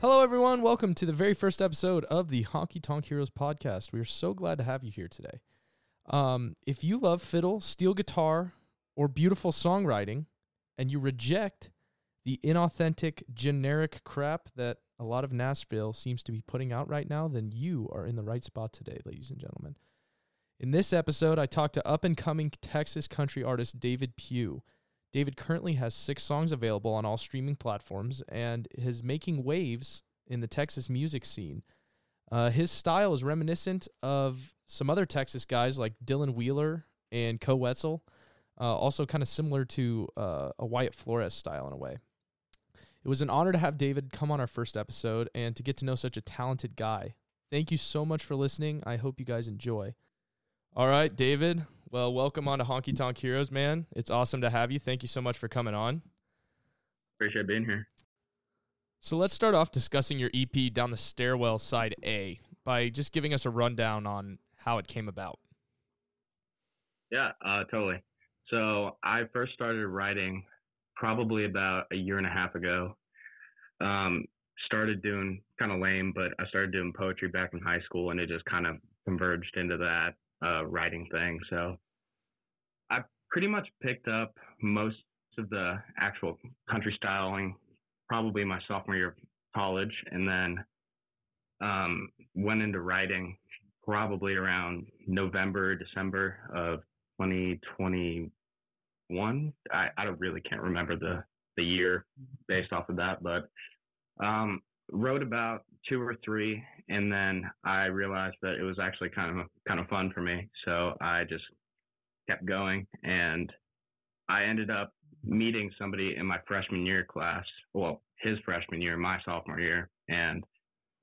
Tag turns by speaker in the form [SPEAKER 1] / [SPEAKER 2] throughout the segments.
[SPEAKER 1] Hello, everyone. Welcome to the very first episode of the Honky Tonk Heroes podcast. We are so glad to have you here today. Um, if you love fiddle, steel guitar, or beautiful songwriting, and you reject the inauthentic, generic crap that a lot of Nashville seems to be putting out right now, then you are in the right spot today, ladies and gentlemen. In this episode, I talked to up and coming Texas country artist David Pugh. David currently has six songs available on all streaming platforms and is making waves in the Texas music scene. Uh, his style is reminiscent of some other Texas guys like Dylan Wheeler and Koe Wetzel, uh, also kind of similar to uh, a Wyatt Flores style in a way. It was an honor to have David come on our first episode and to get to know such a talented guy. Thank you so much for listening. I hope you guys enjoy. All right, David. Well, welcome on to Honky Tonk Heroes, man. It's awesome to have you. Thank you so much for coming on.
[SPEAKER 2] Appreciate being here.
[SPEAKER 1] So let's start off discussing your EP Down the Stairwell Side A by just giving us a rundown on how it came about.
[SPEAKER 2] Yeah, uh, totally. So I first started writing probably about a year and a half ago. Um, started doing kind of lame, but I started doing poetry back in high school, and it just kind of converged into that uh, writing thing. So I pretty much picked up most of the actual country styling probably my sophomore year of college, and then um, went into writing probably around November, December of 2021. I, I don't really can't remember the, the year based off of that, but um, wrote about two or three, and then I realized that it was actually kind of kind of fun for me. So I just kept going, and I ended up meeting somebody in my freshman year class. Well, his freshman year, my sophomore year, and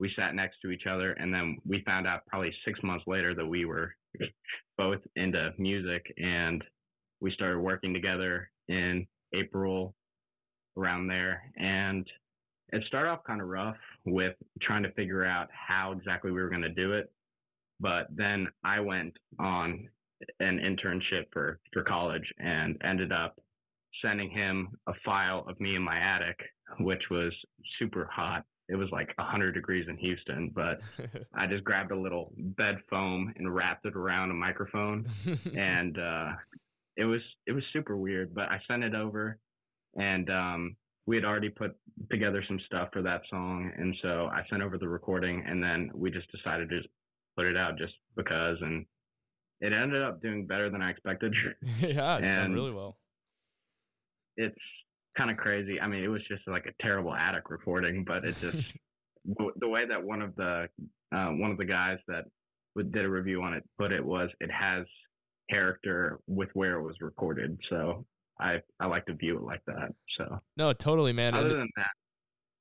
[SPEAKER 2] we sat next to each other, and then we found out probably six months later that we were both into music, and we started working together in April around there, and it started off kind of rough with trying to figure out how exactly we were going to do it. But then I went on an internship for, for college and ended up sending him a file of me in my attic, which was super hot. It was like 100 degrees in Houston, but I just grabbed a little bed foam and wrapped it around a microphone, and uh, it was it was super weird. But I sent it over, and um, we had already put together some stuff for that song, and so I sent over the recording, and then we just decided to just put it out just because, and it ended up doing better than I expected.
[SPEAKER 1] yeah, it's and done really well.
[SPEAKER 2] It's kind of crazy. I mean, it was just like a terrible attic recording, but it just the way that one of the uh, one of the guys that did a review on it put it was it has character with where it was recorded. So I I like to view it like that. So
[SPEAKER 1] no, totally, man.
[SPEAKER 2] Other and, than that,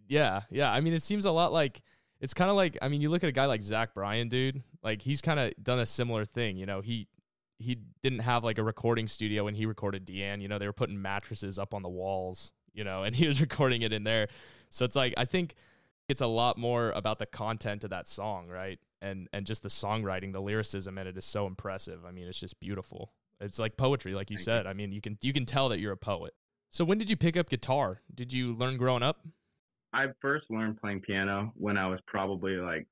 [SPEAKER 1] yeah, yeah. I mean, it seems a lot like it's kind of like I mean, you look at a guy like Zach Bryan, dude. Like he's kind of done a similar thing. You know, he he didn't have like a recording studio when he recorded DeAnn. You know, they were putting mattresses up on the walls. You know, and he was recording it in there. So it's like I think it's a lot more about the content of that song, right? And and just the songwriting, the lyricism in it is so impressive. I mean, it's just beautiful. It's like poetry, like you Thank said. You. I mean, you can you can tell that you're a poet. So when did you pick up guitar? Did you learn growing up?
[SPEAKER 2] I first learned playing piano when I was probably like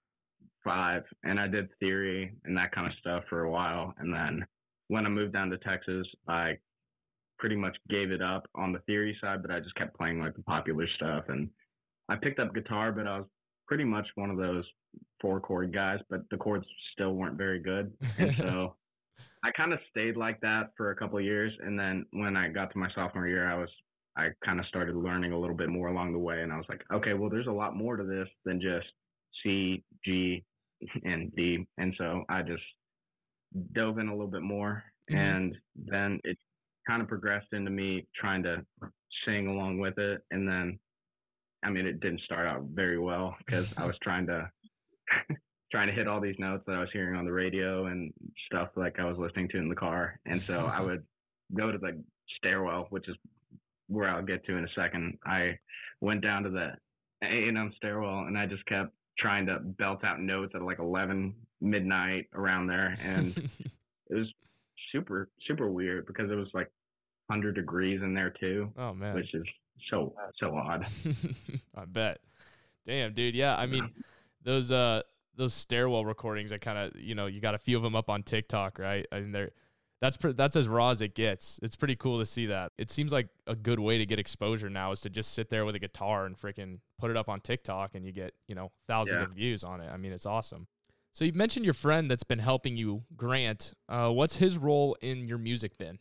[SPEAKER 2] five, and I did theory and that kind of stuff for a while. And then when I moved down to Texas, I pretty much gave it up on the theory side, but I just kept playing like the popular stuff. And I picked up guitar, but I was pretty much one of those four chord guys, but the chords still weren't very good. And so I kind of stayed like that for a couple years, and then when I got to my sophomore year, I was I kind of started learning a little bit more along the way, and I was like, okay, well, there's a lot more to this than just C, G, and D, and so I just dove in a little bit more, mm-hmm. and then it kind of progressed into me trying to sing along with it, and then I mean, it didn't start out very well because I was trying to trying to hit all these notes that I was hearing on the radio and stuff like I was listening to in the car. And so I would go to the stairwell, which is where I'll get to in a second. I went down to the A&M stairwell and I just kept trying to belt out notes at like 11 midnight around there. And it was super, super weird because it was like 100 degrees in there too.
[SPEAKER 1] Oh man.
[SPEAKER 2] Which is so, so odd.
[SPEAKER 1] I bet. Damn, dude. Yeah, I mean, those uh those stairwell recordings. I kind of you know you got a few of them up on TikTok, right? I mean, they're that's pre- that's as raw as it gets. It's pretty cool to see that. It seems like a good way to get exposure now is to just sit there with a guitar and freaking put it up on TikTok, and you get you know thousands
[SPEAKER 2] Yeah.
[SPEAKER 1] of views on it. I mean, it's awesome. So you mentioned your friend that's been helping you, Grant. Uh, what's his role in your music been?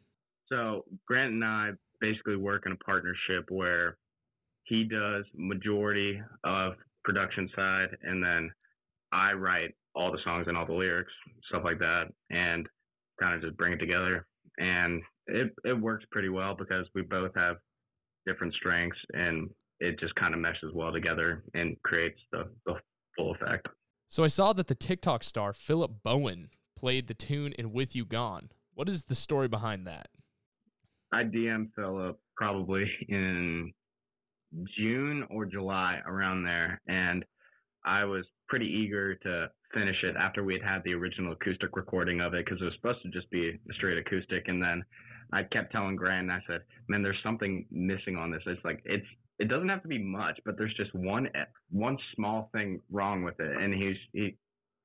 [SPEAKER 2] So Grant and I basically work in a partnership where he does majority of production side, and then I write all the songs and all the lyrics, stuff like that, and kind of just bring it together. And it it works pretty well because we both have different strengths, and it just kind of meshes well together and creates the, the full effect.
[SPEAKER 1] So I saw that the TikTok star Philip Bowen played the tune in "With You Gone." What is the story behind that?
[SPEAKER 2] I DM Philip probably in June or July around there, and I was pretty eager to finish it after we had had the original acoustic recording of it because it was supposed to just be a straight acoustic, and then I kept telling Grant, I said, "Man, there's something missing on this. It's like it's it doesn't have to be much, but there's just one one small thing wrong with it." And he's he,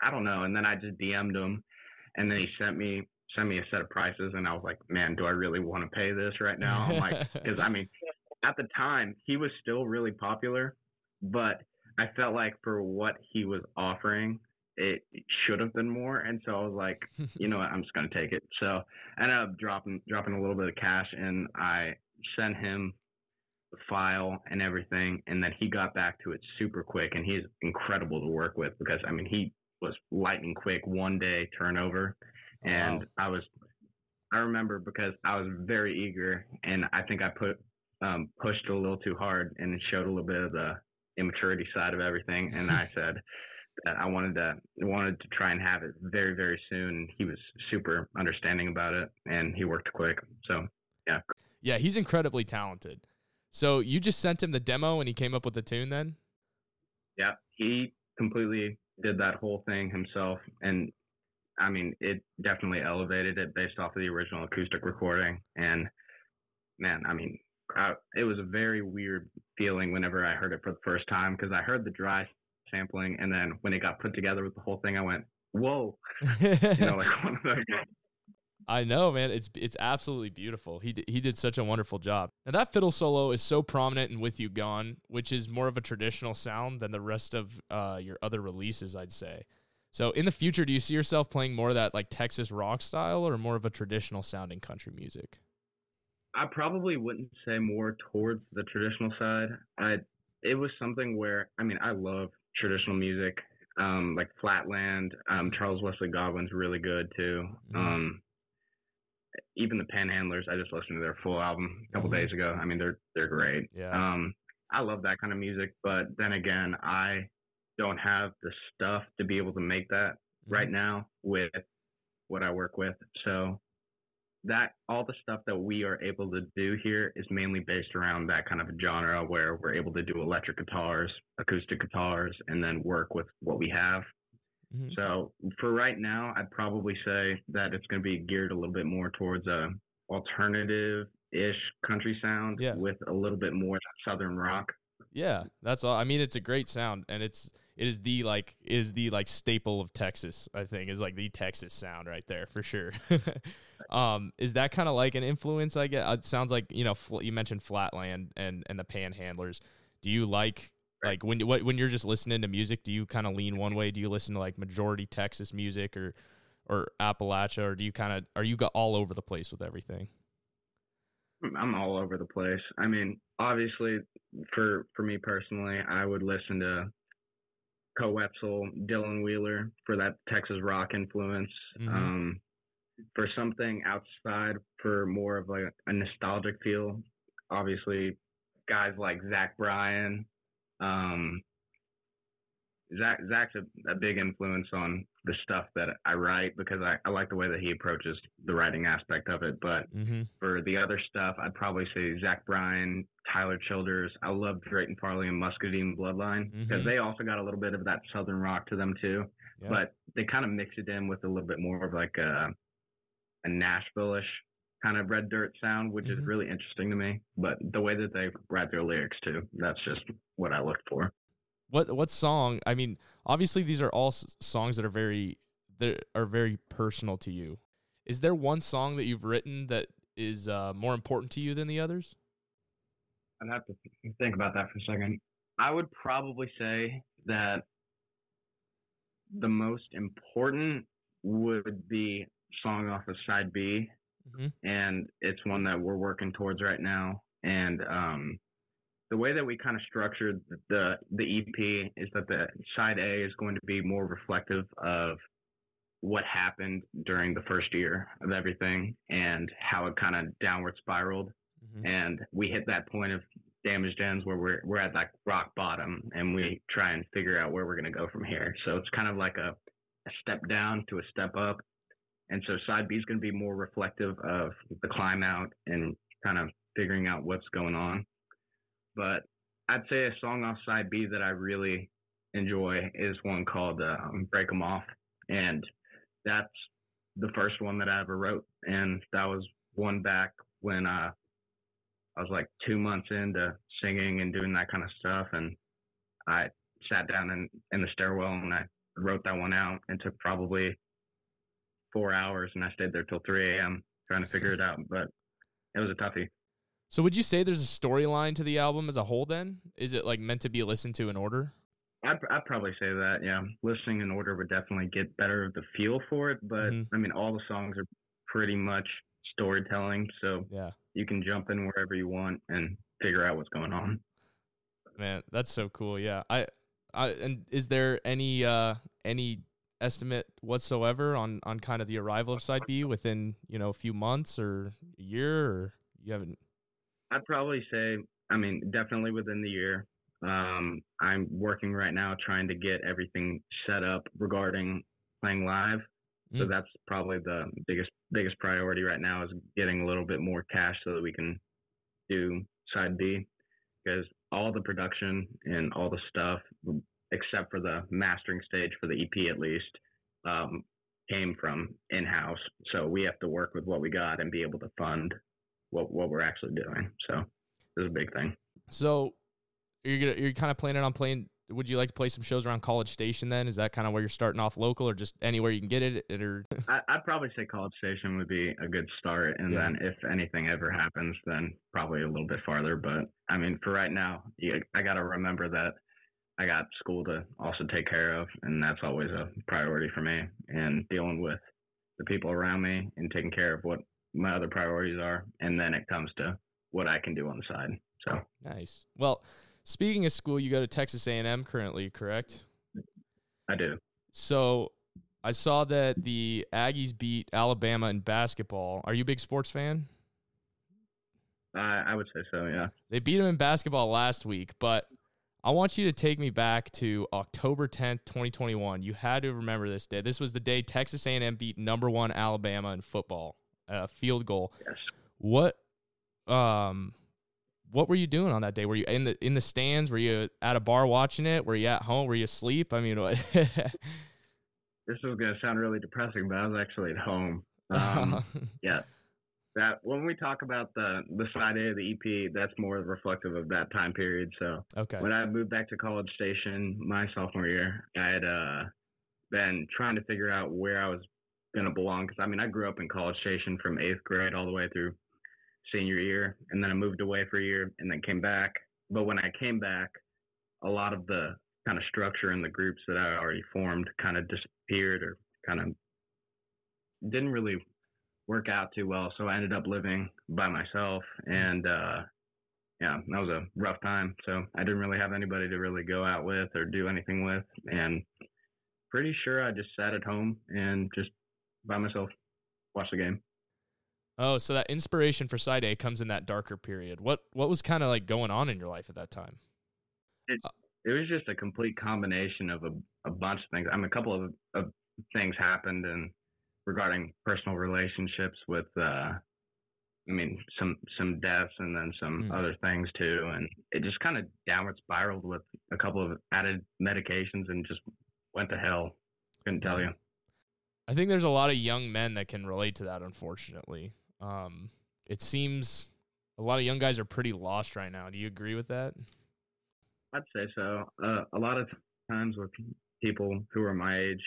[SPEAKER 2] I don't know. And then I just DM'd him, and then he sent me sent me a set of prices, and I was like, "Man, do I really want to pay this right now?" I'm like, because I mean, at the time he was still really popular, but I felt like for what he was offering, it should have been more. And so I was like, you know what, I'm just gonna take it. So I ended up dropping dropping a little bit of cash, and I sent him the file and everything, and then he got back to it super quick, and he's incredible to work with because I mean he was lightning quick, one day turnover, and
[SPEAKER 1] Wow.
[SPEAKER 2] I was I remember because I was very eager, and I think I put um, pushed a little too hard, and it showed a little bit of the immaturity side of everything. And I said that I wanted to wanted to try and have it very very soon. He was super understanding about it, and he worked quick. So
[SPEAKER 1] yeah, yeah, he's incredibly talented. So you just sent him the demo and he came up with the tune then?
[SPEAKER 2] yeah, he completely did that whole thing himself, and I mean it definitely elevated it based off of the original acoustic recording. And man, I mean. I, it was a very weird feeling whenever I heard it for the first time because I heard the dry sampling and then when it got put together with the whole thing, I went, "Whoa!" You know, like one of those.
[SPEAKER 1] I know, man. It's it's absolutely beautiful. He d- he did such a wonderful job. And that fiddle solo is so prominent in "With You Gone," which is more of a traditional sound than the rest of uh, your other releases, I'd say. So, in the future, do you see yourself playing more of that like Texas rock style, or more of a traditional sounding country music?
[SPEAKER 2] I probably wouldn't say more towards the traditional side. I it was something where I mean I love traditional music, um, like Flatland. Um, Charles Wesley Godwin's really good too.
[SPEAKER 1] Mhm.
[SPEAKER 2] Um, even the Panhandlers, I just listened to their full album a couple
[SPEAKER 1] Mhm.
[SPEAKER 2] days ago. I mean they're they're great.
[SPEAKER 1] Yeah.
[SPEAKER 2] Um, I love that kind of music, but then again, I don't have the stuff to be able to make that right now with what I work with. So that all the stuff that we are able to do here is mainly based around that kind of a genre where we're able to do electric guitars, acoustic guitars, and then work with what we have.
[SPEAKER 1] Mhm.
[SPEAKER 2] So for right now, I'd probably say that it's going to be geared a little bit more towards a alternative-ish country sound
[SPEAKER 1] Yeah.
[SPEAKER 2] with a little bit more southern rock.
[SPEAKER 1] Yeah, that's all. I mean, it's a great sound, and it's it is the like is the like staple of Texas. I think is like the Texas sound right there for sure. um, is that kind of like an influence? I get. It sounds like you know fl- you mentioned Flatland and and the Panhandlers. Do you like like when you what, when you're just listening to music? Do you kind of lean one way? Do you listen to like majority Texas music or or Appalachia, or do you kind of are you got all over the place with everything?
[SPEAKER 2] I'm all over the place. I mean, obviously, for for me personally, I would listen to Koe Wetzel, Dylan Wheeler for that Texas rock influence.
[SPEAKER 1] Mhm.
[SPEAKER 2] Um, for something outside, for more of like a nostalgic feel, obviously, guys like Zach Bryan. Um, Zach Zach's a, a big influence on the stuff that I write because I, I like the way that he approaches the writing aspect of it. But
[SPEAKER 1] Mm-hmm.
[SPEAKER 2] for the other stuff, I'd probably say Zach Bryan, Tyler Childers. I love Drayton Farley and Muscadine Bloodline because
[SPEAKER 1] Mhm.
[SPEAKER 2] they also got a little bit of that southern rock to them too.
[SPEAKER 1] Yeah.
[SPEAKER 2] But they kind of mix it in with a little bit more of like a, a Nashville-ish kind of red dirt sound, which
[SPEAKER 1] Mhm.
[SPEAKER 2] is really interesting to me. But the way that they write their lyrics too, that's just what I look for.
[SPEAKER 1] What what song? I mean, obviously these are all s- songs that are very that are very personal to you. Is there one song that you've written that is uh, more important to you than the others?
[SPEAKER 2] I'd have to think about that for a second. I would probably say that the most important would be song off of side B,
[SPEAKER 1] mm-hmm.
[SPEAKER 2] and it's one that we're working towards right now. And um, the way that we kind of structured the the EP is that the side A is going to be more reflective of what happened during the first year of everything and how it kind of downward spiraled. Mm-hmm. And we hit that point of damaged ends where we're we're at that rock bottom and we try and figure out where we're going to go from here. So it's kind of like a, a step down to a step up. And so side B is going to be more reflective of the climb out and kind of figuring out what's going on. But I'd say a song off side B that I really enjoy is one called um, "Break 'Em Off," and that's the first one that I ever wrote, and that was one back when uh, I was like two months into singing and doing that kind of stuff, and I sat down in in the stairwell and I wrote that one out. and took probably four hours, and I stayed there till 3 a.m. trying to figure it out, but it was a toughie.
[SPEAKER 1] So would you say there's a storyline to the album as a whole then? Is it like meant to be listened to in order?
[SPEAKER 2] I'd, I'd probably say that, yeah. Listening in order would definitely get better of the feel for it, but mm-hmm. I mean, all the songs are pretty much storytelling, so
[SPEAKER 1] yeah,
[SPEAKER 2] you can jump in wherever you want and figure out what's going on.
[SPEAKER 1] Man, that's so cool. Yeah, I, I, and is there any uh any estimate whatsoever on on kind of the arrival of Side B within you know a few months or a year, or you haven't?
[SPEAKER 2] I'd probably say, I mean, definitely within the year. Um, I'm working right now trying to get everything set up regarding playing live. Mm. So that's probably the biggest biggest priority right now is getting a little bit more cash so that we can do side B because all the production and all the stuff except for the mastering stage for the EP at least um, came from in house. So we have to work with what we got and be able to fund what what we're actually doing. So this is a big thing.
[SPEAKER 1] So you're gonna, you're kind of planning on playing. Would you like to play some shows around College Station? Then is that kind of where you're starting off local, or just anywhere you can get it? Or
[SPEAKER 2] I, would probably say College Station would be a good start, and yeah. then if anything ever happens, then probably a little bit farther. But I mean, for right now, I got to remember that I got school to also take care of, and that's always a priority for me. And dealing with the people around me and taking care of what my other priorities are, and then it comes to what I can do on the side. So
[SPEAKER 1] nice. Well, speaking of school, you go to Texas A&M currently, correct?
[SPEAKER 2] I do.
[SPEAKER 1] So I saw that the Aggies beat Alabama in basketball. Are you a big sports fan?
[SPEAKER 2] Uh, I would say so. Yeah.
[SPEAKER 1] They beat them in basketball last week, but I want you to take me back to October 10th, 2021. You had to remember this day. This was the day Texas A&M beat number 1 Alabama in football a field goal.
[SPEAKER 2] Yes.
[SPEAKER 1] What um what were you doing on that day? Were you in the in the stands? Were you at a bar watching it? Were you at home? Were you asleep? I mean, what?
[SPEAKER 2] this is gonna sound really depressing, but I was actually at home. Um, yeah, that when we talk about the the side A of the EP, that's more reflective of that time period. So
[SPEAKER 1] okay,
[SPEAKER 2] when I moved back to College Station my sophomore year, I had uh, been trying to figure out where I was gonna belong because I mean I grew up in College Station from eighth grade all the way through senior year, and then I moved away for a year and then came back. But when I came back, a lot of the kind of structure in the groups that I already formed kind of disappeared or kind of didn't really work out too well. So I ended up living by myself, and uh, yeah, that was a rough time. So I didn't really have anybody to really go out with or do anything with, and pretty sure I just sat at home and just by myself, watch the game.
[SPEAKER 1] Oh, so that inspiration for side A comes in that darker period. What what was kind of like going on in your life at that time?
[SPEAKER 2] It it was just a complete combination of a, a bunch of things. I mean, a couple of, of things happened and regarding personal relationships with uh I mean some some deaths and then some mm. other things too and it just kind of downward spiraled with a couple of added medications and just went to hell. Couldn't tell you.
[SPEAKER 1] I think there's a lot of young men that can relate to that. Unfortunately, um, it seems a lot of young guys are pretty lost right now. Do you agree with that?
[SPEAKER 2] I'd say so. Uh, a lot of times with people who are my age,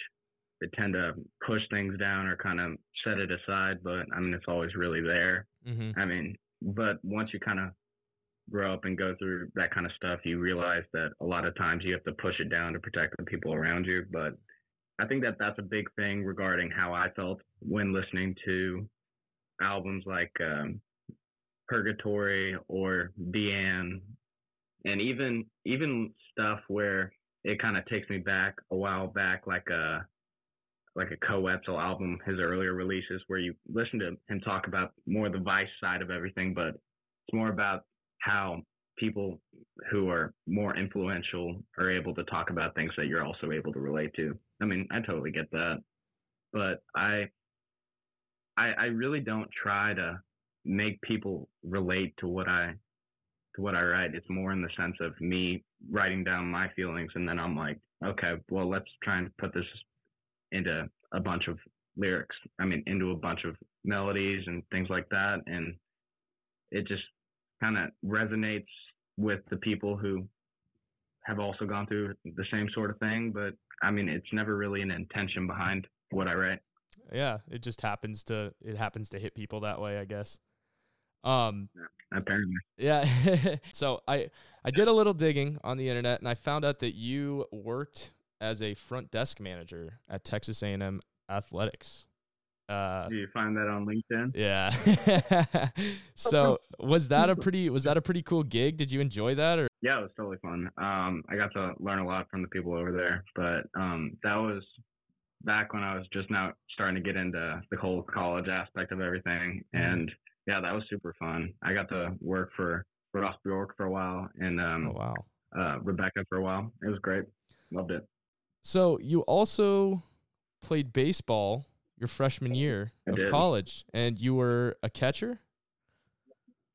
[SPEAKER 2] they tend to push things down or kind of set it aside. But I mean, it's always really there.
[SPEAKER 1] Mm-hmm.
[SPEAKER 2] I mean, but once you kind of grow up and go through that kind of stuff, you realize that a lot of times you have to push it down to protect the people around you. But I think that that's a big thing regarding how I felt when listening to albums like um, Purgatory or DeAnn, and even even stuff where it kind of takes me back a while back, like a like a Koe Wetzel album, his earlier releases, where you listen to him talk about more the vice side of everything, but it's more about how people who are more influential are able to talk about things that you're also able to relate to. I mean, I totally get that, but I, I, I really don't try to make people relate to what I, to what I write. It's more in the sense of me writing down my feelings, and then I'm like, okay, well, let's try and put this into a bunch of lyrics. I mean, into a bunch of melodies and things like that, and it just kind of resonates with the people who have also gone through the same sort of thing. But I mean, it's never really an intention behind what I write.
[SPEAKER 1] Yeah, it just happens to it happens to hit people that way, I guess. Um,
[SPEAKER 2] apparently.
[SPEAKER 1] Yeah. so I I did a little digging on the internet and I found out that you worked as a front desk manager at Texas A&M Athletics.
[SPEAKER 2] Uh, Do you find that on LinkedIn?
[SPEAKER 1] Yeah. so was that a pretty was that a pretty cool gig? Did you enjoy that or?
[SPEAKER 2] Yeah, it was totally fun. Um, I got to learn a lot from the people over there, but um, that was back when I was just now starting to get into the whole college aspect of everything, mm-hmm. and yeah, that was super fun. I got to work for Ross Bjork for a while and um,
[SPEAKER 1] oh, wow.
[SPEAKER 2] uh, Rebecca for a while. It was great. Loved it.
[SPEAKER 1] So you also played baseball your freshman year
[SPEAKER 2] I
[SPEAKER 1] of
[SPEAKER 2] did.
[SPEAKER 1] college, and you were a catcher.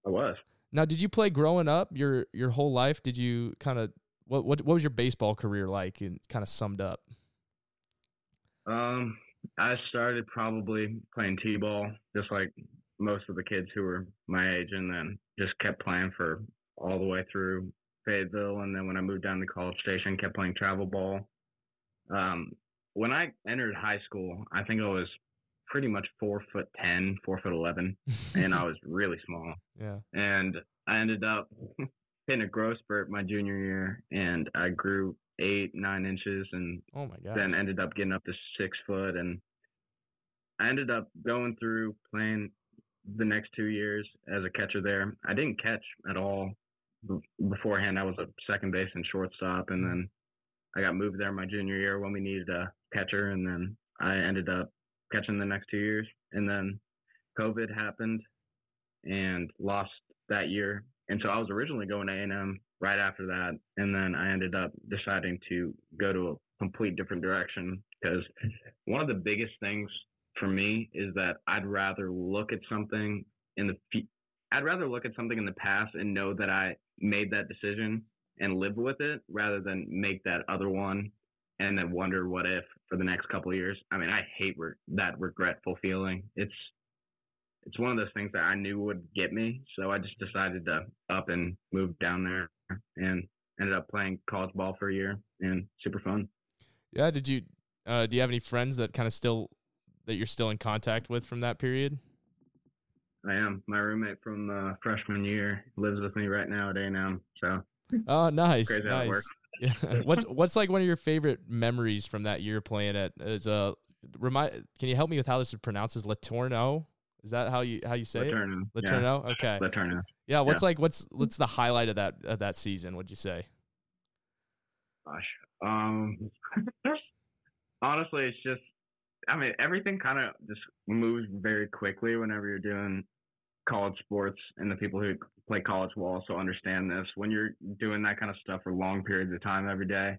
[SPEAKER 2] I was.
[SPEAKER 1] Now, did you play growing up your your whole life? Did you kind of what what what was your baseball career like, and kind of summed up?
[SPEAKER 2] Um, I started probably playing t-ball, just like most of the kids who were my age, and then just kept playing for all the way through Fayetteville, and then when I moved down to College Station, kept playing travel ball. Um, when I entered high school, I think I was pretty much four foot ten, four foot eleven, and I was really small.
[SPEAKER 1] Yeah.
[SPEAKER 2] And I ended up hitting a growth spurt my junior year, and I grew eight, nine inches, and
[SPEAKER 1] oh my god,
[SPEAKER 2] then ended up getting up to six foot, and I ended up going through playing the next two years as a catcher there. I didn't catch at all beforehand. I was a second base and shortstop, and hmm. then I got moved there my junior year when we needed a catcher, and then I ended up catching the next two years. And then COVID happened and lost that year. And so I was originally going to A&M right after that, and then I ended up deciding to go to a complete different direction because one of the biggest things for me is that I'd rather look at something in the I'd rather look at something in the past and know that I made that decision and live with it rather than make that other one and then wonder what if for the next couple of years. I mean, I hate re- that regretful feeling. It's it's one of those things that I knew would get me, so I just decided to up and move down there and ended up playing college ball for a year and super fun.
[SPEAKER 1] Yeah, did you uh, do you have any friends that kind of still that you're still in contact with from that period?
[SPEAKER 2] I am. My roommate from uh, freshman year lives with me right now at A&M. So.
[SPEAKER 1] Oh, nice, nice. Yeah. what's what's like one of your favorite memories from that year playing at is uh remind can you help me with how this is pronounced as LeTourneau? Is that how you how you say
[SPEAKER 2] LeTourneau.
[SPEAKER 1] it? LeTourneau. Yeah. Okay.
[SPEAKER 2] LeTourneau.
[SPEAKER 1] Yeah. What's yeah. like what's what's the highlight of that of that season? Would you say?
[SPEAKER 2] Gosh. Um. honestly, it's just. I mean, everything kind of just moves very quickly whenever you're doing college sports and the people who play college will also understand this. When you're doing that kind of stuff for long periods of time every day,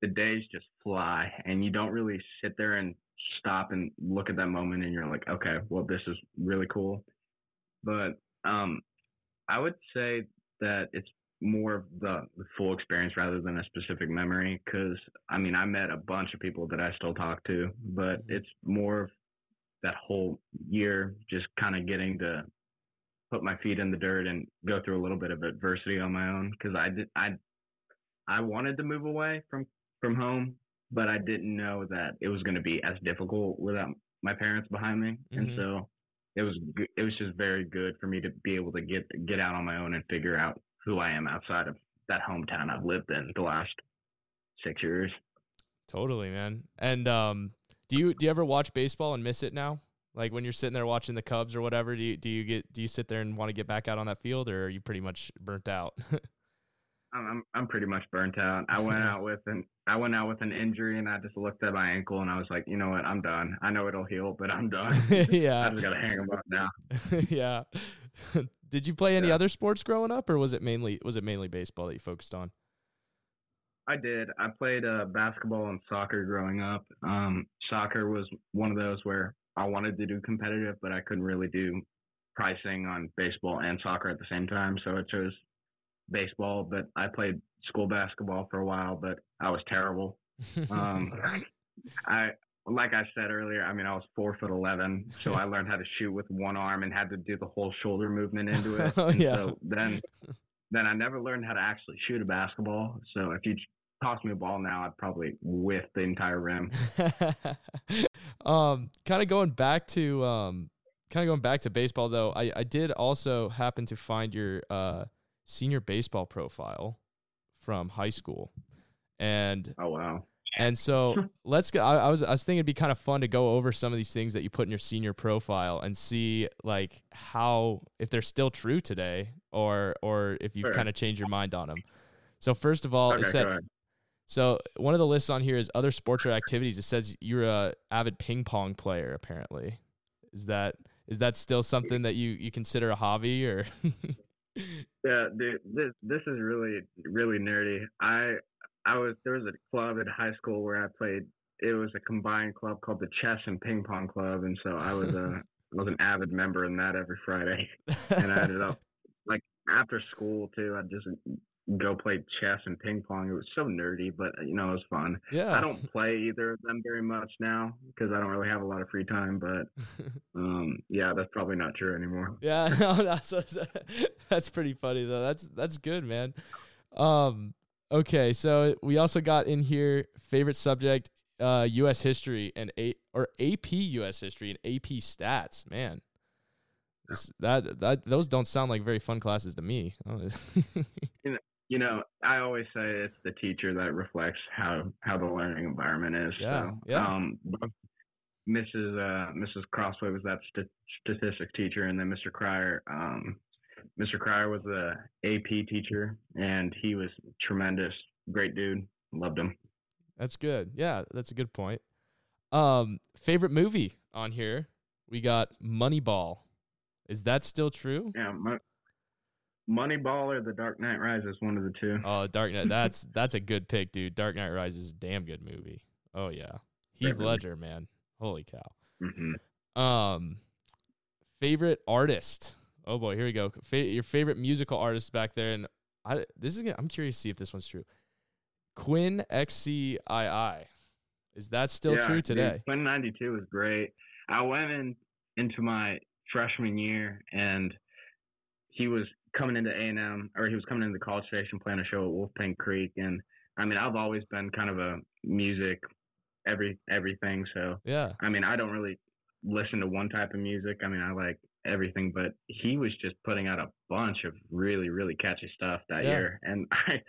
[SPEAKER 2] the days just fly and you don't really sit there and stop and look at that moment and you're like, okay, well, this is really cool. But um, I would say that it's more of the, the full experience rather than a specific memory because I mean, I met a bunch of people that I still talk to, but mm-hmm. it's more of that whole year just kind of getting to put my feet in the dirt and go through a little bit of adversity on my own because I did I I wanted to move away from from home, but I didn't know that it was going to be as difficult without my parents behind me,
[SPEAKER 1] Mhm.
[SPEAKER 2] and so it was it was just very good for me to be able to get get out on my own and figure out who I am outside of that hometown I've lived in the last six years.
[SPEAKER 1] Totally, man. And um, do you do you ever watch baseball and miss it now? Like when you're sitting there watching the Cubs or whatever, do you do you get do you sit there and want to get back out on that field, or are you pretty much burnt out?
[SPEAKER 2] I'm I'm, pretty much burnt out. I went out with an I went out with an injury, and I just looked at my ankle, and I was like, you know what, I'm done. I know it'll heal, but I'm done.
[SPEAKER 1] Yeah, I
[SPEAKER 2] just gotta hang 'em up now.
[SPEAKER 1] yeah. Did you play any
[SPEAKER 2] Yeah.
[SPEAKER 1] other sports growing up, or was it mainly was it mainly baseball that you focused on?
[SPEAKER 2] I did. I played uh, basketball and soccer growing up. Um, soccer was one of those where I wanted to do competitive, but I couldn't really do pricing on baseball and soccer at the same time. So I chose baseball, but I played school basketball for a while, but I was terrible. Um, I, like I said earlier, I mean, I was four foot 11, so I learned how to shoot with one arm and had to do the whole shoulder movement into it.
[SPEAKER 1] Oh,
[SPEAKER 2] And
[SPEAKER 1] yeah.
[SPEAKER 2] So then, then I never learned how to actually shoot a basketball. So if you toss me a ball now, I'd probably whiff the entire rim.
[SPEAKER 1] um, kind of going back to um, kind of going back to baseball though. I I did also happen to find your uh senior baseball profile from high school, and
[SPEAKER 2] Oh wow.
[SPEAKER 1] and so let's go. I, I was I was thinking it'd be kind of fun to go over some of these things that you put in your senior profile and see like how if they're still true today or or if you've
[SPEAKER 2] Sure.
[SPEAKER 1] kind of changed your mind on them. So first of all, it said. So one of the lists on here is other sports or activities. It says you're a avid ping pong player. Apparently, is that is that still something that you you consider a hobby or?
[SPEAKER 2] Yeah, dude, this this is really really nerdy. I I was there was a club at high school where I played. It was a combined club called the Chess and Ping Pong Club, and so I was a was an avid member in that every Friday. And I ended up like after school too. I'd just go play chess and ping pong. It was so nerdy, but you know it was fun.
[SPEAKER 1] yeah.
[SPEAKER 2] I don't play either of them very much now because I don't really have a lot of free time. But um, yeah, that's probably not true anymore.
[SPEAKER 1] Yeah, no, that's that's, pretty funny though. That's that's good, man. Um, okay, so we also got in here favorite subject, uh, U.S. history and a or AP U.S. history and AP stats. Man, that that those don't sound like very fun classes to me.
[SPEAKER 2] You know, I always say it's the teacher that reflects how how the learning environment is.
[SPEAKER 1] Yeah,
[SPEAKER 2] so,
[SPEAKER 1] yeah.
[SPEAKER 2] Um, Mrs. Uh, Mrs. Crossway was that st- statistics teacher, and then Mr. Cryer. Um, Mr. Cryer was the AP teacher, and he was tremendous, great dude. Loved him.
[SPEAKER 1] that's good. Yeah, that's a good point. Um, favorite movie on here, we got Moneyball. Is that still true?
[SPEAKER 2] Yeah, Mo- Moneyball or The Dark Knight Rises, one of the two.
[SPEAKER 1] Oh, Dark Knight. That's that's a good pick, dude. Dark Knight Rises is a damn good movie. Oh yeah, Heath
[SPEAKER 2] movie.
[SPEAKER 1] Ledger, man. Holy cow.
[SPEAKER 2] hmm
[SPEAKER 1] Um, favorite artist. Oh boy, here we go. Fa- your favorite musical artist back there, and I this is gonna, I'm curious to see if this one's true. Quinn XCII. Is that still
[SPEAKER 2] Yeah,
[SPEAKER 1] true
[SPEAKER 2] dude,
[SPEAKER 1] today?
[SPEAKER 2] Quinn XCII was great. I went in into my freshman year and he was coming into A&M or he was coming into the college station playing a show at Wolf Pen Creek and I mean I've always been kind of a music every everything so
[SPEAKER 1] Yeah.
[SPEAKER 2] I mean I don't really listen to one type of music. I mean I like everything but he was just putting out a bunch of really really catchy stuff that
[SPEAKER 1] Yeah.
[SPEAKER 2] year and I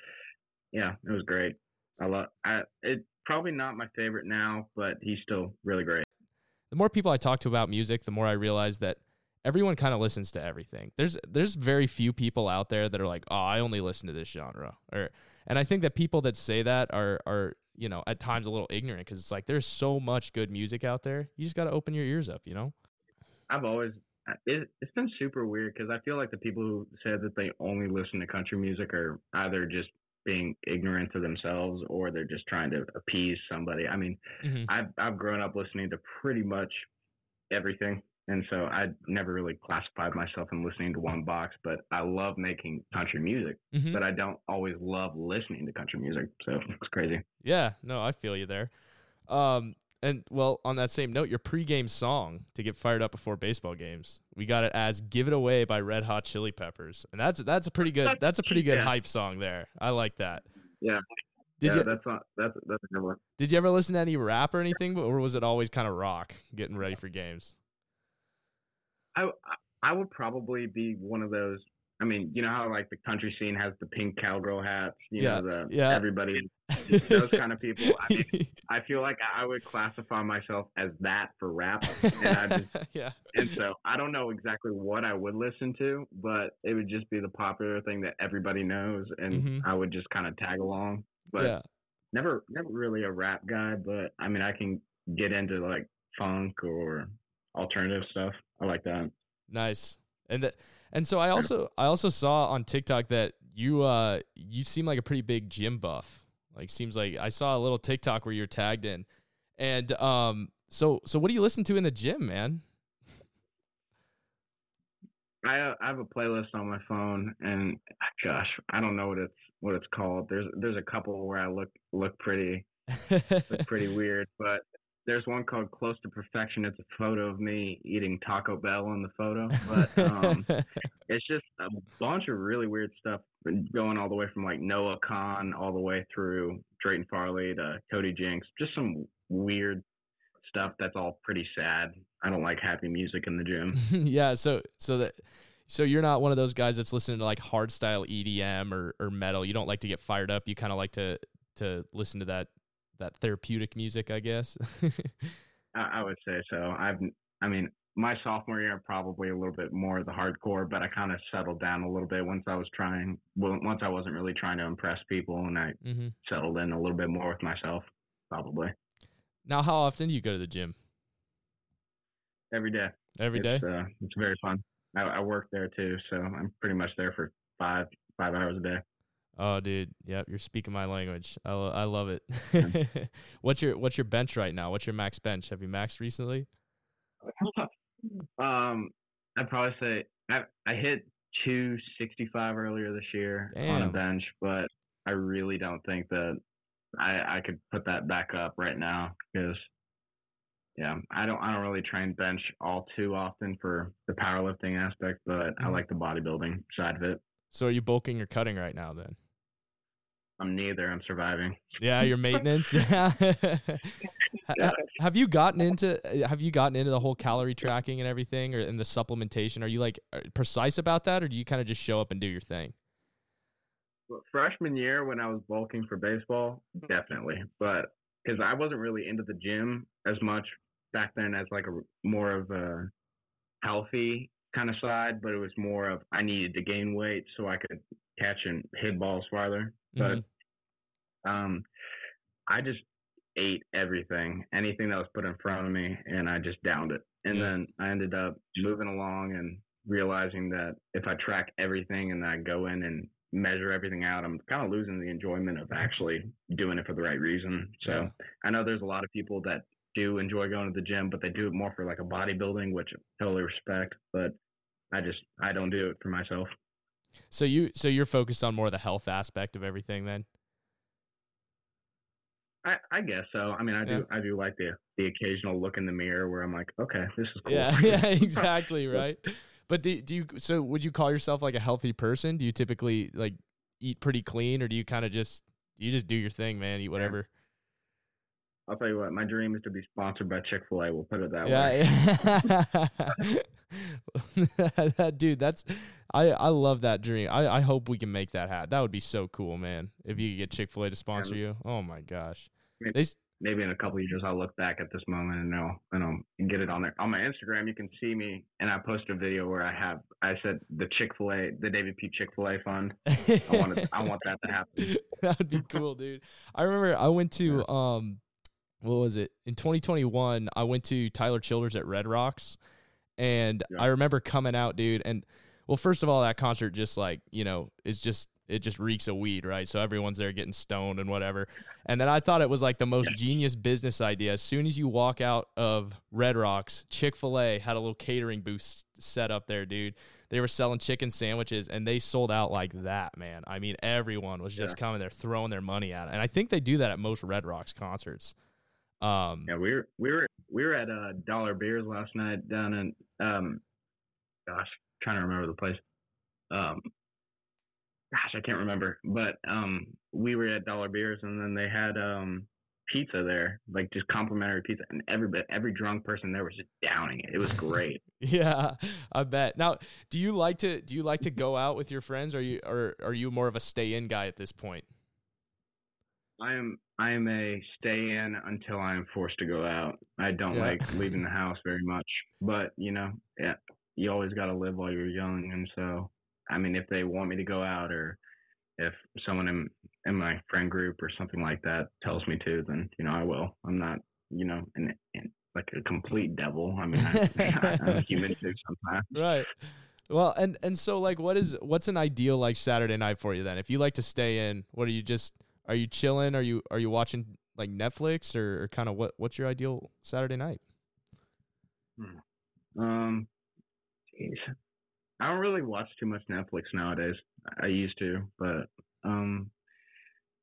[SPEAKER 2] yeah, it was great. I love I it probably not my favorite now, but he's still really great.
[SPEAKER 1] the more people I talk to about music, the more I realize that everyone kind of listens to everything. There's there's very few people out there that are like, "Oh, I only listen to this genre." Or and I think that people that say that are are, you know, at times a little ignorant cuz it's like there's so much good music out there. You just got to open your ears up, you know?
[SPEAKER 2] I've always it, it's been super weird because I feel like the people who said that they only listen to country music are either just being ignorant to themselves or they're just trying to appease somebody. I mean,
[SPEAKER 1] Mhm.
[SPEAKER 2] I've I've grown up listening to pretty much everything, and so I never really classified myself in listening to one box. But I love making country music,
[SPEAKER 1] Mhm.
[SPEAKER 2] but I don't always love listening to country music. So it's crazy.
[SPEAKER 1] Yeah, no, I feel you there. Um, and well, on that same note, your pregame song to get fired up before baseball games, we got it as "Give It Away" by Red Hot Chili Peppers, and that's that's a pretty good that's a pretty good
[SPEAKER 2] Yeah.
[SPEAKER 1] hype song there. I like that.
[SPEAKER 2] Yeah.
[SPEAKER 1] Did
[SPEAKER 2] yeah,
[SPEAKER 1] you
[SPEAKER 2] that's not that's that's a good one.
[SPEAKER 1] did you ever listen to any rap or anything, or was it always kind of rock, getting ready for games?
[SPEAKER 2] I I would probably be one of those. I mean, you know how like the country scene has the pink cowgirl hats, you
[SPEAKER 1] Yeah,
[SPEAKER 2] know, the
[SPEAKER 1] yeah.
[SPEAKER 2] everybody those kind of people. I mean, I feel like I would classify myself as that for rap, and I just
[SPEAKER 1] yeah.
[SPEAKER 2] and so I don't know exactly what I would listen to, but it would just be the popular thing that everybody knows, and
[SPEAKER 1] Mhm.
[SPEAKER 2] I would just kind of tag along. But
[SPEAKER 1] yeah.
[SPEAKER 2] never, never really a rap guy. But I mean, I can get into like funk or alternative stuff. I like that.
[SPEAKER 1] Nice. And that and so I also I also saw on TikTok that you uh you seem like a pretty big gym buff. Like seems like I saw a little TikTok where you're tagged in. And um so so what do you listen to in the gym, man?
[SPEAKER 2] I uh, I have a playlist on my phone, and gosh, I don't know what it's what it's called. There's there's a couple where I look look pretty look pretty weird, but there's one called Close to Perfection. It's a photo of me eating Taco Bell in the photo, but um, it's just a bunch of really weird stuff going all the way from like Noah Kahan all the way through Drayton Farley to Cody Jinks. Just some weird stuff that's all pretty sad. I don't like happy music in the gym.
[SPEAKER 1] yeah, so so that so you're not one of those guys that's listening to like hard style EDM or, or metal. You don't like to get fired up. You kind of like to to listen to that that therapeutic music, I guess.
[SPEAKER 2] I, I would say so. I've, I mean, my sophomore year, probably a little bit more of the hardcore, but I kind of settled down a little bit once I was trying. Well, once I wasn't really trying to impress people, and I
[SPEAKER 1] mm-hmm.
[SPEAKER 2] settled in a little bit more with myself. Probably
[SPEAKER 1] Now, how often do you go to the gym?
[SPEAKER 2] every day.
[SPEAKER 1] Every day.
[SPEAKER 2] it's, Uh, it's very fun. I, I work there too, so I'm pretty much there for five five hours a day.
[SPEAKER 1] Oh, dude. Yep, you're speaking my language. I, lo- I love it. what's your what's your bench right now? What's your max bench? Have you maxed recently?
[SPEAKER 2] um, I'd probably say I I hit 265 earlier this year on a bench, but I really don't think that I I could put that back up right now because yeah, I don't I don't really train bench all too often for the powerlifting aspect, but I
[SPEAKER 1] Mhm.
[SPEAKER 2] like the bodybuilding side of it.
[SPEAKER 1] So are you bulking or cutting right now then?
[SPEAKER 2] I'm neither. I'm surviving.
[SPEAKER 1] Yeah, your maintenance. Yeah. Ha- ha- have you gotten into have you gotten into the whole calorie tracking and everything or in the supplementation? Are you like uh, precise about that or do you kind of just show up and do your thing?
[SPEAKER 2] Well, freshman year when I was bulking for baseball, definitely, but because I wasn't really into the gym as much back then as like a more of a healthy kind of side, but it was more of I needed to gain weight so I could catch and hit balls farther. But um, I just ate everything, anything that was put in front of me, and I just downed it. And
[SPEAKER 1] Yeah.
[SPEAKER 2] then I ended up moving along and realizing that if I track everything and I go in and measure everything out, I'm kind of losing the enjoyment of actually doing it for the right reason. So
[SPEAKER 1] Yeah.
[SPEAKER 2] I know there's a lot of people that do enjoy going to the gym, but they do it more for like a bodybuilding, which I totally respect. But I just I don't do it for myself.
[SPEAKER 1] So you so you're focused on more the health aspect of everything then?
[SPEAKER 2] I, I guess so. I mean, I do I do like the the occasional look in the mirror where I'm like, okay, this is cool.
[SPEAKER 1] Yeah, yeah, exactly, right. But do do you so would you call yourself like a healthy person? Do you typically like eat pretty clean or do you kind of just you just do your thing, man, eat whatever?
[SPEAKER 2] I'll tell you what, my dream is to be sponsored by Chick Fil A. We'll put it that way.
[SPEAKER 1] Yeah. yeah. Dude, that's I I love that dream. I I hope we can make that happen. That would be so cool, man. If you could get Chick-fil-A to sponsor you. Oh my gosh.
[SPEAKER 2] Maybe-
[SPEAKER 1] They
[SPEAKER 2] Maybe in a couple of years, I'll look back at this moment and I'll and I'll get it on there. On my Instagram, you can see me, and I posted a video where I have I said the Chick Fil A, the David P Chick Fil A Fund. I want it, I want that to happen.
[SPEAKER 1] that would be cool, dude. I remember I went to um what was it? In 2021, I went to Tyler Childers at Red Rocks and
[SPEAKER 2] Yeah.
[SPEAKER 1] I remember coming out, dude, and well, first of all, that concert just like, you know, is just it just reeks of weed, right? So everyone's there getting stoned and whatever. And then I thought it was like the most genius business idea. As soon as you walk out of Red Rocks, Chick fil A had a little catering booth set up there, dude. They were selling chicken sandwiches and they sold out like that, man. I mean, everyone was just coming there throwing their money at it. And I think they do that at most Red Rocks concerts. Um,
[SPEAKER 2] Yeah, we were we were we were at uh, Dollar Beers last night down in um, gosh, trying to remember the place. Um, gosh, I can't remember, but um, we were at Dollar Beers, and then they had um pizza there, like just complimentary pizza, and every every drunk person there was just downing it. It was great.
[SPEAKER 1] yeah, I bet. Now, do you like to do you like to go out with your friends, or you or are you more of a stay in guy at this point?
[SPEAKER 2] I am I am a stay in until I am forced to go out. I don't yeah. like leaving the house very much, but you know, yeah, you always got to live while you're young, and so I mean, if they want me to go out or if someone in in my friend group or something like that tells me to, then you know I will. I'm not, you know, like a complete devil. I mean, I, am human too sometimes.
[SPEAKER 1] Right. Well, and and so like, what is what's an ideal like Saturday night for you then? If you like to stay in, what are you just are you chilling? Are you are you watching like Netflix or, or kind of what what's your ideal Saturday night?
[SPEAKER 2] Hmm. Um. I don't really watch too much Netflix nowadays. I used to, but um,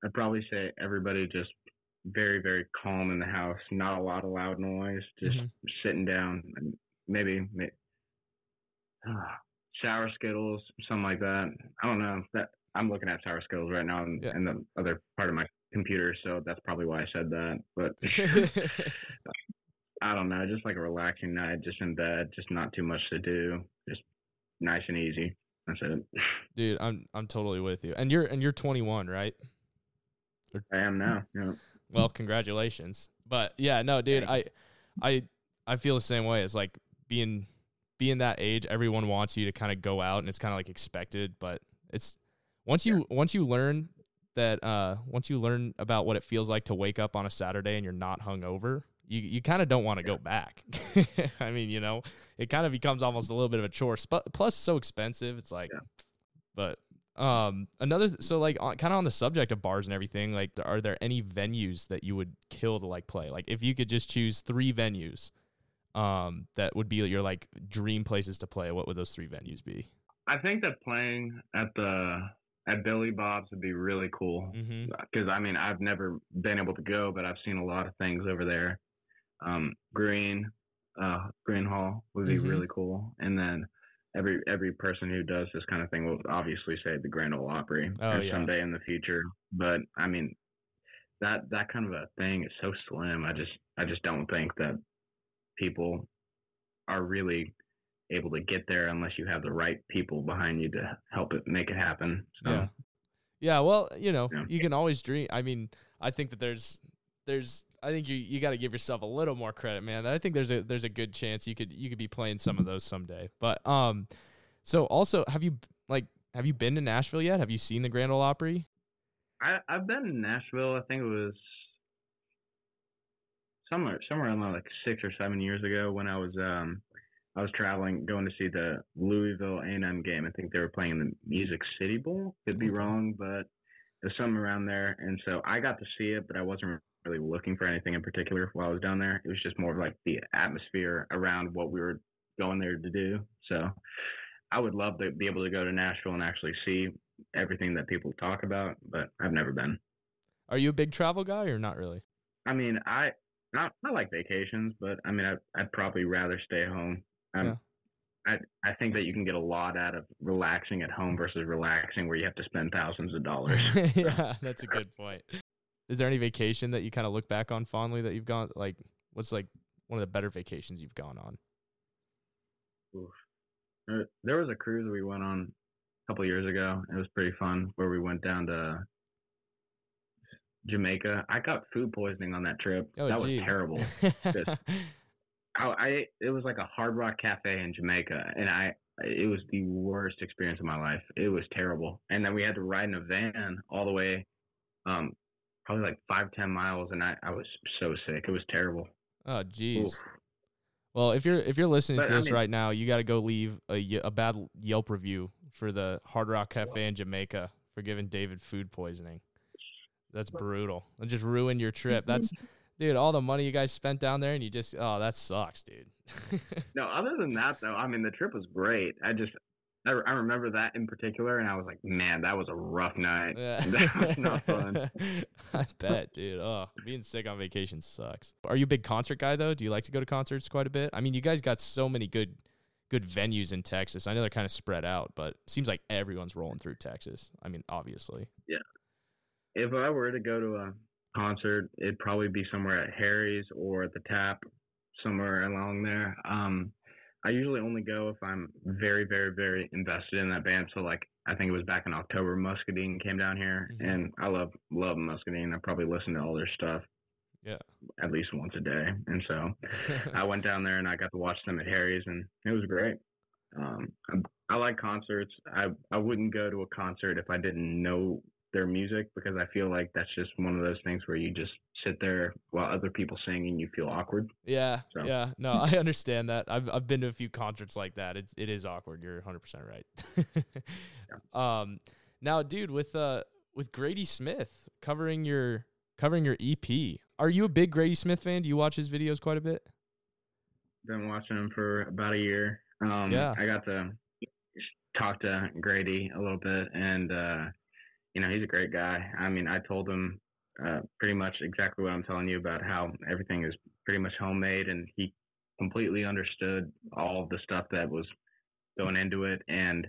[SPEAKER 2] I'd probably say everybody just very very calm in the house, not a lot of loud noise, just mm-hmm. sitting down and maybe, maybe uh, sour skittles, something like that. I don't know that I'm looking at sour skittles right now in, yeah. in the other part of my computer, so that's probably why I said that. But I don't know, just like a relaxing night, just in bed, just not too much to do, just nice and easy. That's it.
[SPEAKER 1] Dude, I'm I'm totally with you. And you're and you're 21, right?
[SPEAKER 2] I am now. Yeah.
[SPEAKER 1] Well, congratulations. But yeah, no, dude, I I I feel the same way. It's like being being that age, everyone wants you to kind of go out and it's kind of like expected, but it's once you yeah. once you learn that uh once you learn about what it feels like to wake up on a Saturday and you're not hungover, you you kind of don't want to go back. I mean, you know, it kind of becomes almost a little bit of a chore. Sp- plus, so expensive. It's like, yeah. but um, another so like kind of on the subject of bars and everything. Like, are there any venues that you would kill to like play? Like, if you could just choose three venues, um, that would be your like dream places to play. What would those three venues be?
[SPEAKER 2] I think that playing at the at Billy Bob's would be really cool because mm-hmm. I mean I've never been able to go, but I've seen a lot of things over there um, Green, uh, Gruene Hall would be mm-hmm. really cool. And then every every person who does this kind of thing will obviously say the Grand Ole Opry oh, yeah. someday in the future. But I mean, that that kind of a thing is so slim. I just I just don't think that people are really able to get there unless you have the right people behind you to help it make it happen. So,
[SPEAKER 1] yeah. Yeah, well, you know, yeah. you can always dream. I mean, I think that there's there's I think you you got to give yourself a little more credit, man. I think there's a there's a good chance you could you could be playing some of those someday. But um, so also have you like have you been to Nashville yet? Have you seen the Grand Ole Opry?
[SPEAKER 2] I I've been in Nashville. I think it was somewhere somewhere around like six or seven years ago when I was um I was traveling going to see the Louisville A&M game. I think they were playing in the Music City Bowl. Could be wrong, but there's something around there. And so I got to see it, but I wasn't really looking for anything in particular while I was down there. It was just more of like the atmosphere around what we were going there to do. So I would love to be able to go to Nashville and actually see everything that people talk about, but I've never been.
[SPEAKER 1] Are you a big travel guy or not really?
[SPEAKER 2] I mean, I not I like vacations, but I mean, I, I'd probably rather stay home. I'm, yeah. I I think that you can get a lot out of relaxing at home versus relaxing where you have to spend thousands of dollars.
[SPEAKER 1] yeah, that's a good point is there any vacation that you kind of look back on fondly that you've gone like what's like one of the better vacations you've gone on?
[SPEAKER 2] Oof. there was a cruise we went on a couple years ago. It was pretty fun where we went down to jamaica. I got food poisoning on that trip. Oh, that geez. was terrible. I, I it was like a hard rock cafe in jamaica and i it was the worst experience of my life. It was terrible. And then we had to ride in a van all the way um probably like five ten miles, and I I was so sick. It was terrible.
[SPEAKER 1] Oh jeez. Well, if you're if you're listening but, to this I mean, right now, you got to go leave a, a bad Yelp review for the Hard Rock Cafe in Jamaica for giving David food poisoning. That's brutal. It just ruined your trip. That's dude, all the money you guys spent down there, and you just oh, that sucks, dude.
[SPEAKER 2] no, other than that though, I mean the trip was great. I just I, I remember that in particular, and I was like, man, that was a rough night. Yeah. that was not fun.
[SPEAKER 1] I bet, dude. Oh, being sick on vacation sucks. Are you a big concert guy though? Do you like to go to concerts quite a bit? I mean, you guys got so many good, good venues in Texas. I know they're kind of spread out, but it seems like everyone's rolling through Texas. I mean, obviously.
[SPEAKER 2] Yeah. If I were to go to a concert, it'd probably be somewhere at Harry's or at the Tap, somewhere along there. Um, I usually only go if I'm very, very, very invested in that band. So like I think it was back in October, Muscadine came down here,
[SPEAKER 1] Mhm.
[SPEAKER 2] and I love love Muscadine. I probably listen to all their stuff
[SPEAKER 1] Yeah.
[SPEAKER 2] at least once a day, and so I went down there and I got to watch them at Harry's, and it was great. Um, I, I like concerts. I I wouldn't go to a concert if I didn't know their music because I feel like that's just one of those things where you just sit there while other people sing and you feel awkward.
[SPEAKER 1] yeah.
[SPEAKER 2] So-
[SPEAKER 1] Yeah. No, I understand that. I've I've been to a few concerts like that. It's it is awkward. You're 100 percent right. Um, now, dude, with uh with Grady Smith covering your covering your EP, are you a big Grady Smith fan? Do you watch his videos quite a bit?
[SPEAKER 2] Been watching him for about a year. Um,
[SPEAKER 1] Yeah.
[SPEAKER 2] I got to talk to Grady a little bit, and uh, you know he's a great guy. I mean, I told him uh, pretty much exactly what I'm telling you about how everything is pretty much homemade, and he completely understood all of the stuff that was going into it, and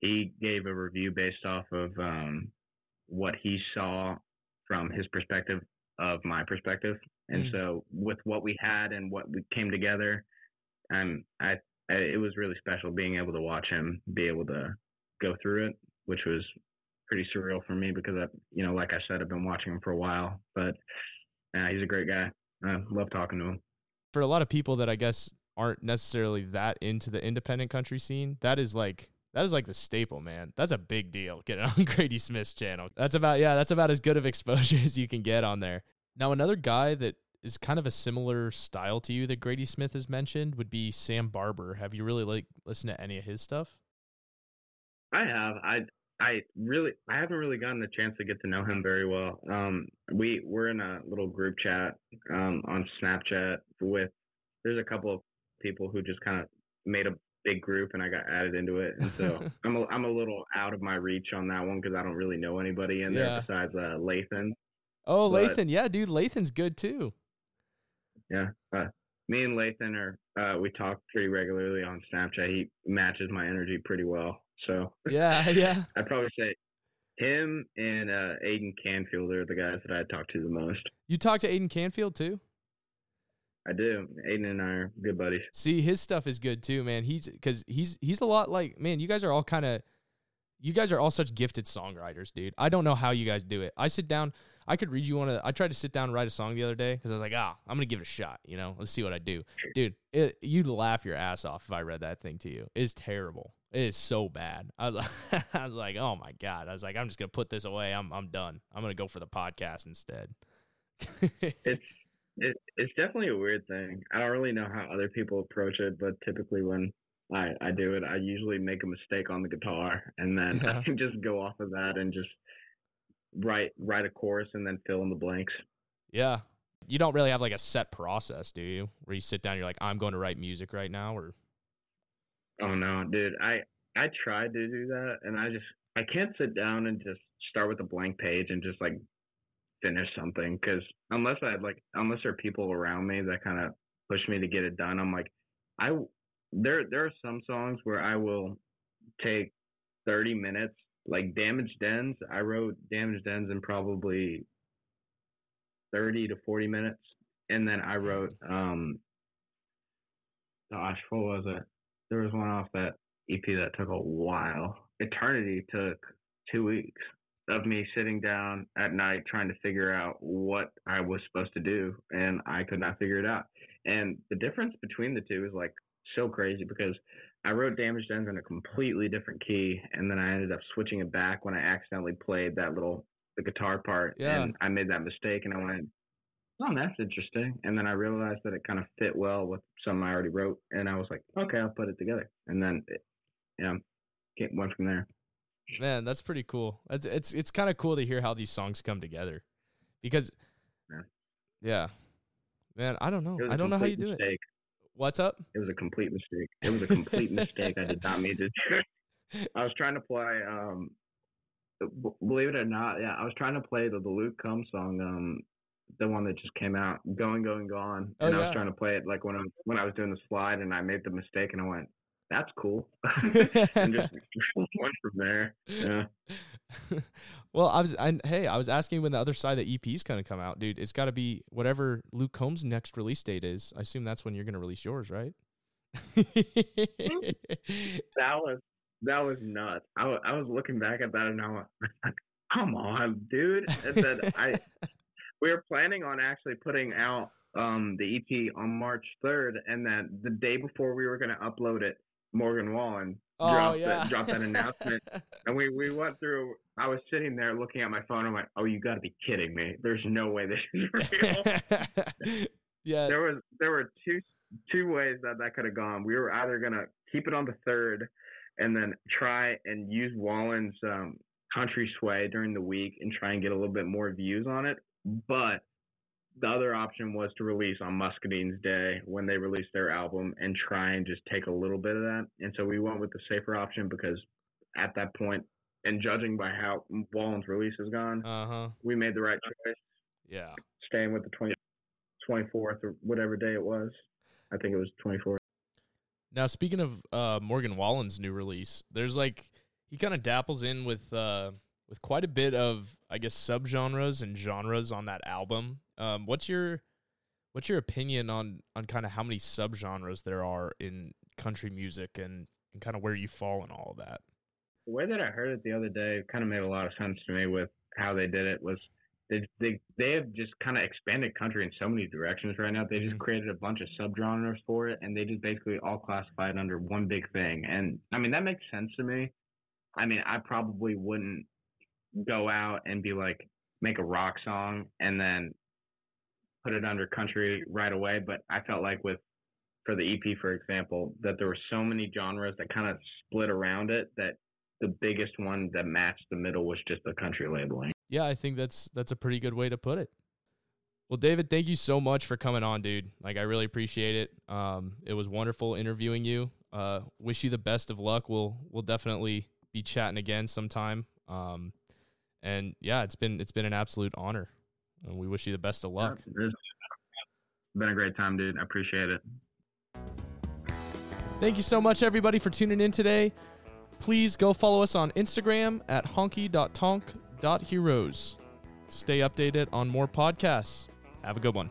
[SPEAKER 2] he gave a review based off of um, what he saw from his perspective of my perspective, and
[SPEAKER 1] Mm.
[SPEAKER 2] so with what we had and what we came together, um, I, I it was really special being able to watch him be able to go through it, which was pretty surreal for me because I, you know, like I said, I've been watching him for a while, but uh, he's a great guy. I love talking to him.
[SPEAKER 1] For a lot of people that I guess aren't necessarily that into the independent country scene, that is like that is like the staple, man. That's a big deal. Getting on Grady Smith's channel. That's about yeah, that's about as good of exposure as you can get on there. Now, another guy that is kind of a similar style to you that Grady Smith has mentioned would be Sam Barber. Have you really like listened to any of his stuff?
[SPEAKER 2] I have. I I really I haven't really gotten the chance to get to know him very well. Um, we we're in a little group chat um, on Snapchat with. There's a couple of people who just kind of made a big group, and I got added into it, and so I'm a, I'm a little out of my reach on that one because I don't really know anybody in there besides uh, Lathan.
[SPEAKER 1] Oh,
[SPEAKER 2] But-
[SPEAKER 1] Lathan. Yeah, dude, Lathan's good too.
[SPEAKER 2] Yeah. Uh, me and Lathan are uh, we talk pretty regularly on Snapchat. He matches my energy pretty well, so
[SPEAKER 1] Yeah, yeah.
[SPEAKER 2] I'd probably say him and uh, Aiden Canfield are the guys that I talk to the most.
[SPEAKER 1] You talk to Aiden Canfield too?
[SPEAKER 2] I do. Aiden and I are good buddies.
[SPEAKER 1] See, his stuff is good too, man. He's because he's he's a lot like man. You guys are all kind of, you guys are all such gifted songwriters, dude. I don't know how you guys do it. I sit down. I could read you one of. I tried to sit down and write a song the other day because I was like, ah, I'm gonna give it a shot. You know, let's see what I do, dude. It, you'd laugh your ass off if I read that thing to you. It's terrible. It is so bad. I was like, I was like, oh my god. I was like, I'm just gonna put this away. I'm I'm done. I'm gonna go for the podcast instead.
[SPEAKER 2] It's it, it's definitely a weird thing. I don't really know how other people approach it, but typically when I, I do it, I usually make a mistake on the guitar and then
[SPEAKER 1] Yeah.
[SPEAKER 2] I can just go off of that and just write write a chorus and then fill in the blanks.
[SPEAKER 1] Yeah. You don't really have like a set process, do you? Where you sit down, you're like, I'm going to write music right now, or
[SPEAKER 2] Oh no, dude. I I tried to do that and I just I can't sit down and just start with a blank page and just like finish something because unless I like unless there are people around me that kind of push me to get it done, I'm like I there there are some songs where I will take 30 minutes like Damaged Ends. I wrote Damaged Ends in probably 30 to 40 minutes and then I wrote um gosh, what was it? There was one off that EP that took a while. Eternity took two weeks of me sitting down at night trying to figure out what I was supposed to do, and I could not figure it out. And the difference between the two is like so crazy because I wrote Damaged Ends in a completely different key, and then I ended up switching it back when I accidentally played that little the guitar part,
[SPEAKER 1] Yeah.
[SPEAKER 2] and I made that mistake, and I went, oh, that's interesting. And then I realized that it kind of fit well with something I already wrote, and I was like, okay, I'll put it together. And then, it, yeah, it went from there.
[SPEAKER 1] man, that's pretty cool. It's it's it's kind of cool to hear how these songs come together, because
[SPEAKER 2] Yeah.
[SPEAKER 1] yeah, man, I don't know.
[SPEAKER 2] It was a
[SPEAKER 1] I don't know how you do it. What's up?
[SPEAKER 2] It was a complete mistake. It was a complete mistake. I did not mean to. I was trying to play. Um, believe it or not, yeah, I was trying to play the, the Luke Combs song. Um, the one that just came out, "Going, Going, Gone,"
[SPEAKER 1] Oh,
[SPEAKER 2] and I was trying to play it like when I when I was doing the slide, and I made the mistake, and I went, that's cool, and just went from there. Yeah.
[SPEAKER 1] well, I was, I, hey, I was asking when the other side of the EP's gonna come out, dude. It's got to be whatever Luke Combs' next release date is. I assume that's when you're gonna release yours, right?
[SPEAKER 2] that was that was nuts. I, w- I was looking back at that and I was like, come on, dude. And then I we were planning on actually putting out um the EP on March 3rd, and then the day before we were going to upload it, Morgan Wallen
[SPEAKER 1] oh,
[SPEAKER 2] dropped,
[SPEAKER 1] yeah.
[SPEAKER 2] the, dropped that announcement, and we we went through. I was sitting there looking at my phone. I'm like, oh, you got to be kidding me! There's no way this is real.
[SPEAKER 1] yeah.
[SPEAKER 2] There was there were two two ways that that could have gone. We were either gonna keep it on the third, and then try and use Wallen's um, country sway during the week and try and get a little bit more views on it. But the other option was to release on Muscadine's Day when they released their album and try and just take a little bit of that. And so we went with the safer option because at that point, and judging by how Wallen's release has gone,
[SPEAKER 1] Uh huh.
[SPEAKER 2] we made the right choice,
[SPEAKER 1] Yeah.
[SPEAKER 2] staying with the 20, 24th or whatever day it was. I think it was 24th.
[SPEAKER 1] Now, speaking of uh, Morgan Wallen's new release, there's like he kind of dapples in with uh, with quite a bit of I guess subgenres and genres on that album. Um, what's your what's your opinion on on kind of how many subgenres there are in country music and and kind of where you fall in all of that?
[SPEAKER 2] The way that I heard it the other day kind of made a lot of sense to me with how they did it was they they they have just kind of expanded country in so many directions right now. They just
[SPEAKER 1] Mhm.
[SPEAKER 2] created a bunch of subgenres for it, and they just basically all classify it under one big thing. And I mean that makes sense to me. I mean I probably wouldn't go out and be like make a rock song and then put it under country right away, but I felt like with for the EP, for example, that there were so many genres that kind of split around it that the biggest one that matched the middle was just the country labeling.
[SPEAKER 1] Yeah, I think that's that's a pretty good way to put it. Well, David, thank you so much for coming on, dude. Like I really appreciate it. Um, it was wonderful interviewing you. Uh, wish you the best of luck. We'll we'll definitely be chatting again sometime. Um, and yeah, it's been it's been an absolute honor. And we wish you the best of luck.
[SPEAKER 2] It's been a great time, dude. I appreciate it.
[SPEAKER 1] Thank you so much, everybody, for tuning in today. Please go follow us on Instagram at honky.tonk.heroes. Stay updated on more podcasts. Have a good one.